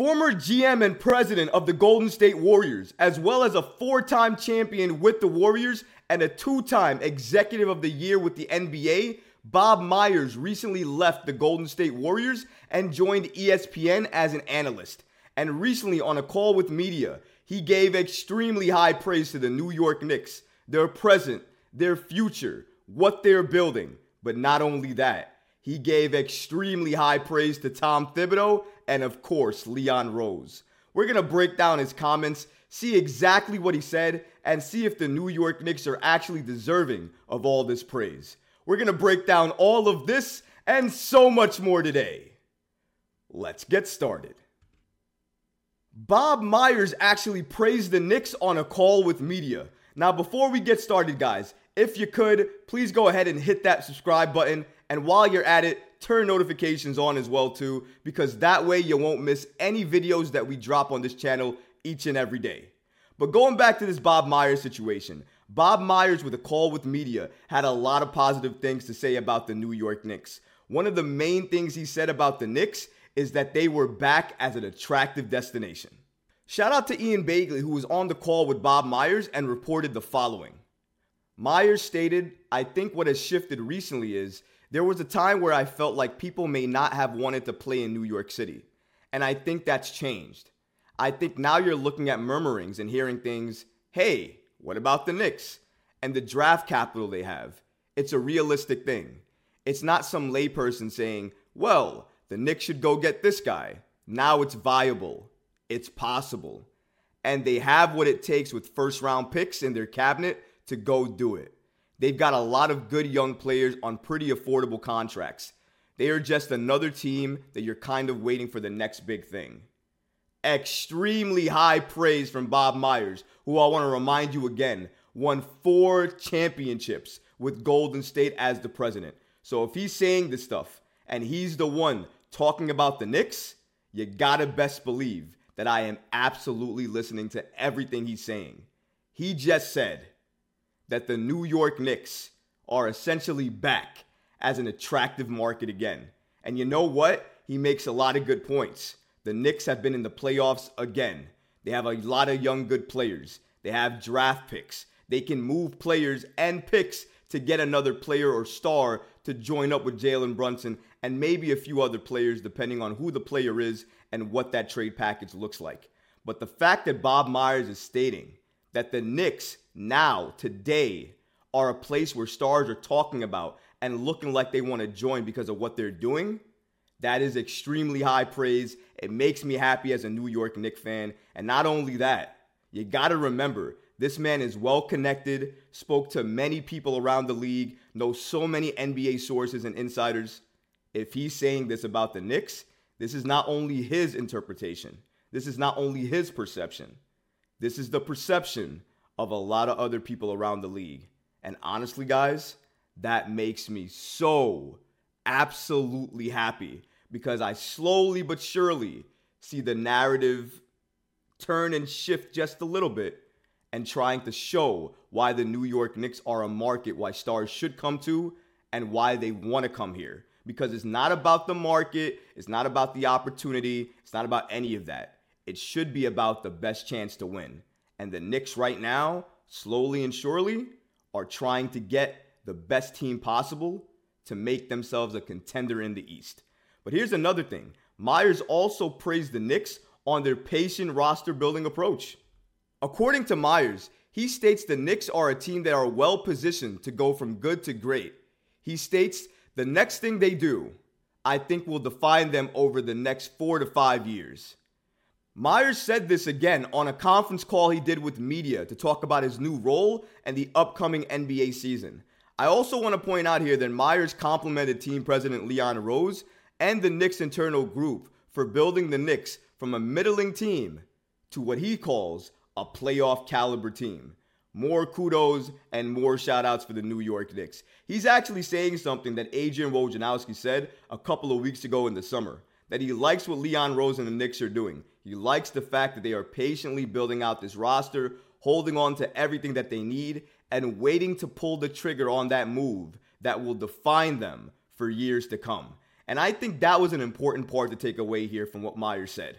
Former GM and president of the Golden State Warriors, as well as a four time champion with the Warriors and a two time executive of the year with the NBA, Bob Myers recently left the Golden State Warriors and joined ESPN as an analyst. And recently, on a call with media, he gave extremely high praise to the New York Knicks, their present, their future, what they're building. But not only that, he gave extremely high praise to Tom Thibodeau and, of course, Leon Rose. We're going to break down his comments, see exactly what he said, and see if the New York Knicks are actually deserving of all this praise. We're going to break down all of this and so much more today. Let's get started. Bob Myers actually praised the Knicks on a call with media. Now, before we get started, guys, if you could, please go ahead and hit that subscribe button and while you're at it, turn notifications on as well too, because that way you won't miss any videos that we drop on this channel each and every day. But going back to this Bob Myers situation, Bob Myers with a call with media had a lot of positive things to say about the New York Knicks. One of the main things he said about the Knicks is that they were back as an attractive destination. Shout out to Ian Begley, who was on the call with Bob Myers and reported the following. Myers stated, I think what has shifted recently is there was a time where I felt like people may not have wanted to play in New York City. And I think that's changed. I think now you're looking at murmurings and hearing things, hey, what about the Knicks? And the draft capital they have. It's a realistic thing. It's not some layperson saying, well, the Knicks should go get this guy. Now it's viable. It's possible. And they have what it takes with first round picks in their cabinet to go do it. They've got a lot of good young players on pretty affordable contracts. They are just another team that you're kind of waiting for the next big thing. Extremely high praise from Bob Myers, who I want to remind you again won four championships with Golden State as the president. So if he's saying this stuff and he's the one talking about the Knicks, you gotta best believe that I am absolutely listening to everything he's saying. He just said, that the New York Knicks are essentially back as an attractive market again. And you know what? He makes a lot of good points. The Knicks have been in the playoffs again. They have a lot of young, good players. They have draft picks. They can move players and picks to get another player or star to join up with Jalen Brunson and maybe a few other players, depending on who the player is and what that trade package looks like. But the fact that Bob Myers is stating that the Knicks now, today, are a place where stars are talking about and looking like they want to join because of what they're doing, that is extremely high praise. It makes me happy as a New York Knicks fan. And not only that, you got to remember this man is well connected, spoke to many people around the league, knows so many NBA sources and insiders. If he's saying this about the Knicks, this is not only his interpretation, this is not only his perception. This is the perception of a lot of other people around the league. And honestly, guys, that makes me so absolutely happy because I slowly but surely see the narrative turn and shift just a little bit and trying to show why the New York Knicks are a market why stars should come to and why they want to come here. Because it's not about the market, it's not about the opportunity, it's not about any of that. It should be about the best chance to win. And the Knicks right now, slowly and surely, are trying to get the best team possible to make themselves a contender in the East. But here's another thing Myers also praised the Knicks on their patient roster building approach. According to Myers, he states the Knicks are a team that are well positioned to go from good to great. He states the next thing they do, I think, will define them over the next four to five years. Myers said this again on a conference call he did with media to talk about his new role and the upcoming NBA season. I also want to point out here that Myers complimented team president Leon Rose and the Knicks internal group for building the Knicks from a middling team to what he calls a playoff caliber team. More kudos and more shout outs for the New York Knicks. He's actually saying something that Adrian Wojnarowski said a couple of weeks ago in the summer that he likes what Leon Rose and the Knicks are doing. He likes the fact that they are patiently building out this roster, holding on to everything that they need, and waiting to pull the trigger on that move that will define them for years to come. And I think that was an important part to take away here from what Meyer said.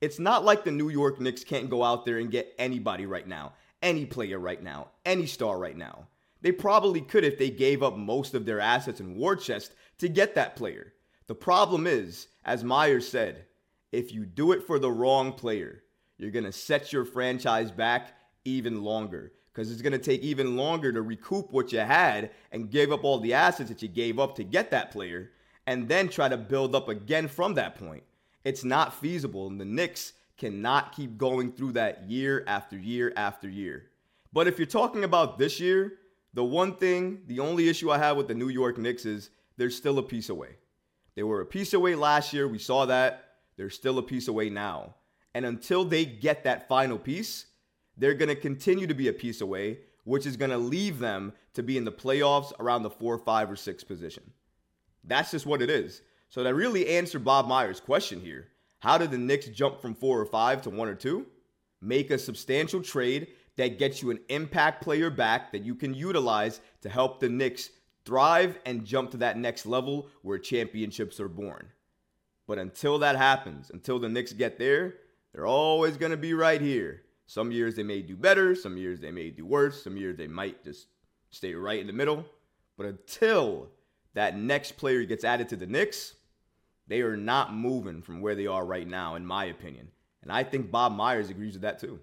It's not like the New York Knicks can't go out there and get anybody right now, any player right now, any star right now. They probably could if they gave up most of their assets and war chest to get that player. The problem is, as Myers said, if you do it for the wrong player, you're going to set your franchise back even longer because it's going to take even longer to recoup what you had and give up all the assets that you gave up to get that player and then try to build up again from that point. It's not feasible, and the Knicks cannot keep going through that year after year after year. But if you're talking about this year, the one thing, the only issue I have with the New York Knicks is they're still a piece away. They were a piece away last year. We saw that. They're still a piece away now. And until they get that final piece, they're going to continue to be a piece away, which is going to leave them to be in the playoffs around the four, five, or six position. That's just what it is. So that really answered Bob Myers' question here. How did the Knicks jump from four or five to one or two? Make a substantial trade that gets you an impact player back that you can utilize to help the Knicks thrive and jump to that next level where championships are born. But until that happens, until the Knicks get there, they're always going to be right here. Some years they may do better, some years they may do worse, some years they might just stay right in the middle. But until that next player gets added to the Knicks, they are not moving from where they are right now, in my opinion. And I think Bob Myers agrees with that too.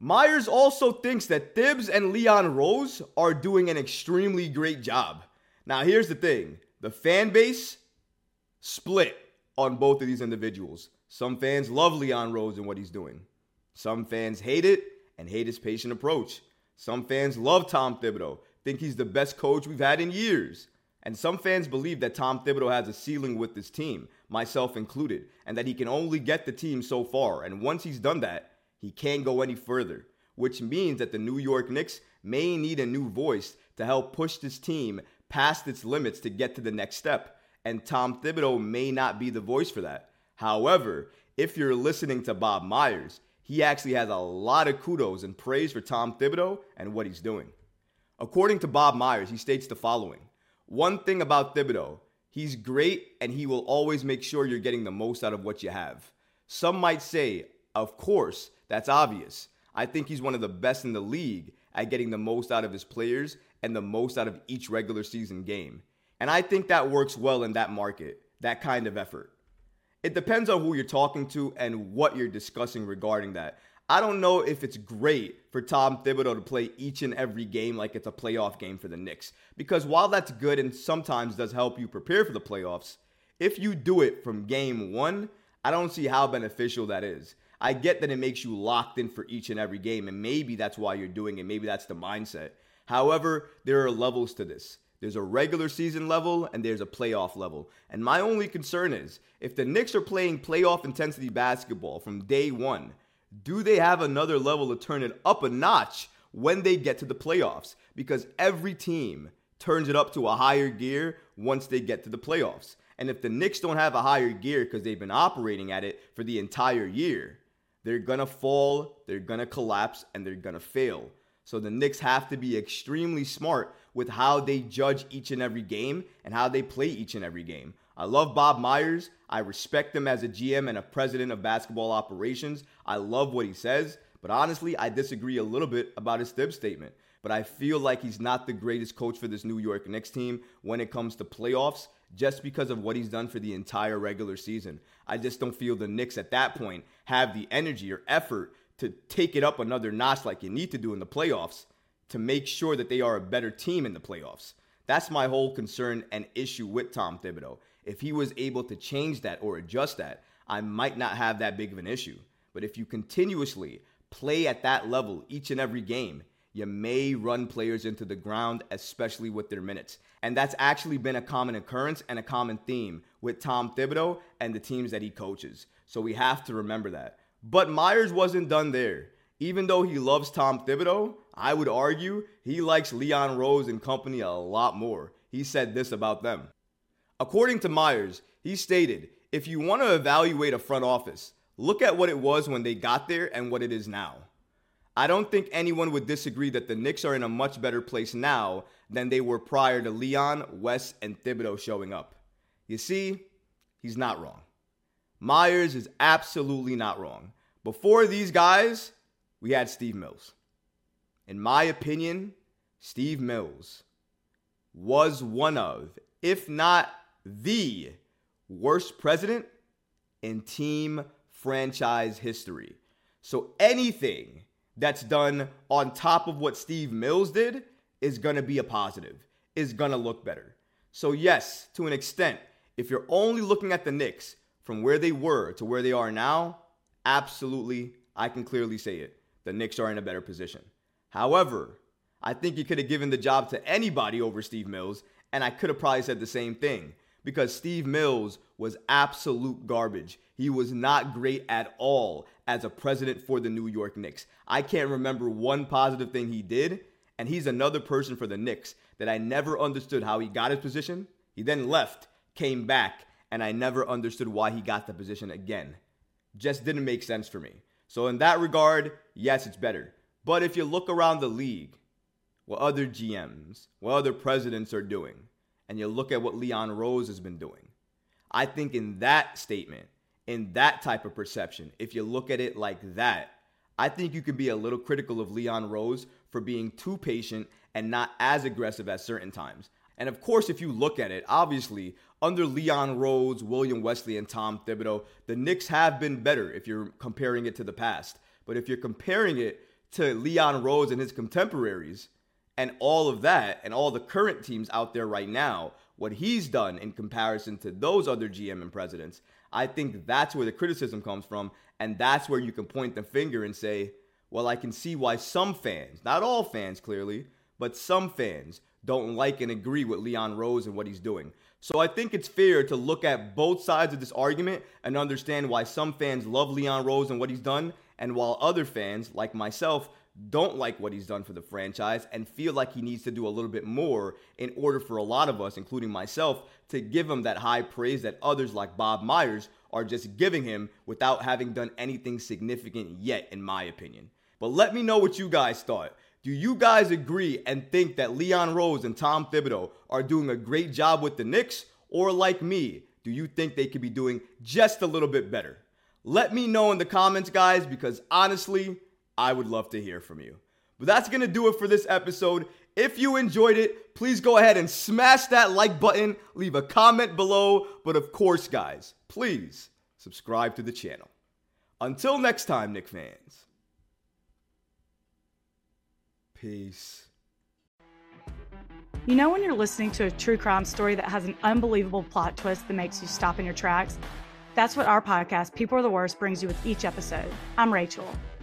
Myers also thinks that Thibs and Leon Rose are doing an extremely great job. Now, here's the thing the fan base split on both of these individuals. Some fans love Leon Rose and what he's doing. Some fans hate it and hate his patient approach. Some fans love Tom Thibodeau, think he's the best coach we've had in years. And some fans believe that Tom Thibodeau has a ceiling with this team, myself included, and that he can only get the team so far. And once he's done that, he can't go any further, which means that the New York Knicks may need a new voice to help push this team past its limits to get to the next step. And Tom Thibodeau may not be the voice for that. However, if you're listening to Bob Myers, he actually has a lot of kudos and praise for Tom Thibodeau and what he's doing. According to Bob Myers, he states the following One thing about Thibodeau, he's great and he will always make sure you're getting the most out of what you have. Some might say, of course, that's obvious. I think he's one of the best in the league at getting the most out of his players and the most out of each regular season game. And I think that works well in that market, that kind of effort. It depends on who you're talking to and what you're discussing regarding that. I don't know if it's great for Tom Thibodeau to play each and every game like it's a playoff game for the Knicks. Because while that's good and sometimes does help you prepare for the playoffs, if you do it from game one, I don't see how beneficial that is. I get that it makes you locked in for each and every game, and maybe that's why you're doing it. Maybe that's the mindset. However, there are levels to this. There's a regular season level and there's a playoff level. And my only concern is if the Knicks are playing playoff intensity basketball from day one, do they have another level to turn it up a notch when they get to the playoffs? Because every team turns it up to a higher gear once they get to the playoffs. And if the Knicks don't have a higher gear because they've been operating at it for the entire year, they're going to fall, they're going to collapse, and they're going to fail. So the Knicks have to be extremely smart with how they judge each and every game and how they play each and every game. I love Bob Myers. I respect him as a GM and a president of basketball operations. I love what he says, but honestly, I disagree a little bit about his Thibs statement. But I feel like he's not the greatest coach for this New York Knicks team when it comes to playoffs just because of what he's done for the entire regular season. I just don't feel the Knicks at that point have the energy or effort to take it up another notch like you need to do in the playoffs to make sure that they are a better team in the playoffs. That's my whole concern and issue with Tom Thibodeau. If he was able to change that or adjust that, I might not have that big of an issue. But if you continuously play at that level each and every game, you may run players into the ground, especially with their minutes. And that's actually been a common occurrence and a common theme with Tom Thibodeau and the teams that he coaches. So we have to remember that. But Myers wasn't done there. Even though he loves Tom Thibodeau, I would argue he likes Leon Rose and company a lot more. He said this about them. According to Myers, he stated, if you want to evaluate a front office, look at what it was when they got there and what it is now. I don't think anyone would disagree that the Knicks are in a much better place now than they were prior to Leon, Wes, and Thibodeau showing up. You see, he's not wrong. Myers is absolutely not wrong. Before these guys, we had Steve Mills. In my opinion, Steve Mills was one of, if not the worst president in team franchise history. So anything that's done on top of what Steve Mills did is going to be a positive, is going to look better. So, yes, to an extent, if you're only looking at the Knicks from where they were to where they are now, absolutely, I can clearly say it. The Knicks are in a better position. However, I think you could have given the job to anybody over Steve Mills, and I could have probably said the same thing because Steve Mills was absolute garbage. He was not great at all as a president for the New York Knicks. I can't remember one positive thing he did, and he's another person for the Knicks that I never understood how he got his position. He then left, came back, and I never understood why he got the position again. Just didn't make sense for me. So, in that regard, yes, it's better. But if you look around the league, what other GMs, what other presidents are doing, and you look at what Leon Rose has been doing, I think in that statement, in that type of perception, if you look at it like that, I think you can be a little critical of Leon Rose for being too patient and not as aggressive at certain times. And of course, if you look at it, obviously, under Leon Rose, William Wesley, and Tom Thibodeau, the Knicks have been better if you're comparing it to the past. But if you're comparing it to Leon Rose and his contemporaries and all of that, and all the current teams out there right now, what he's done in comparison to those other GM and presidents, I think that's where the criticism comes from. And that's where you can point the finger and say, well, I can see why some fans, not all fans clearly, but some fans don't like and agree with Leon Rose and what he's doing. So I think it's fair to look at both sides of this argument and understand why some fans love Leon Rose and what he's done, and while other fans, like myself, don't like what he's done for the franchise and feel like he needs to do a little bit more in order for a lot of us, including myself, to give him that high praise that others like Bob Myers are just giving him without having done anything significant yet, in my opinion. But let me know what you guys thought. Do you guys agree and think that Leon Rose and Tom Thibodeau are doing a great job with the Knicks? Or like me, do you think they could be doing just a little bit better? Let me know in the comments, guys, because honestly, I would love to hear from you. But that's going to do it for this episode. If you enjoyed it, please go ahead and smash that like button, leave a comment below. But of course, guys, please subscribe to the channel. Until next time, Nick fans. Peace. You know when you're listening to a true crime story that has an unbelievable plot twist that makes you stop in your tracks? That's what our podcast, People Are the Worst, brings you with each episode. I'm Rachel.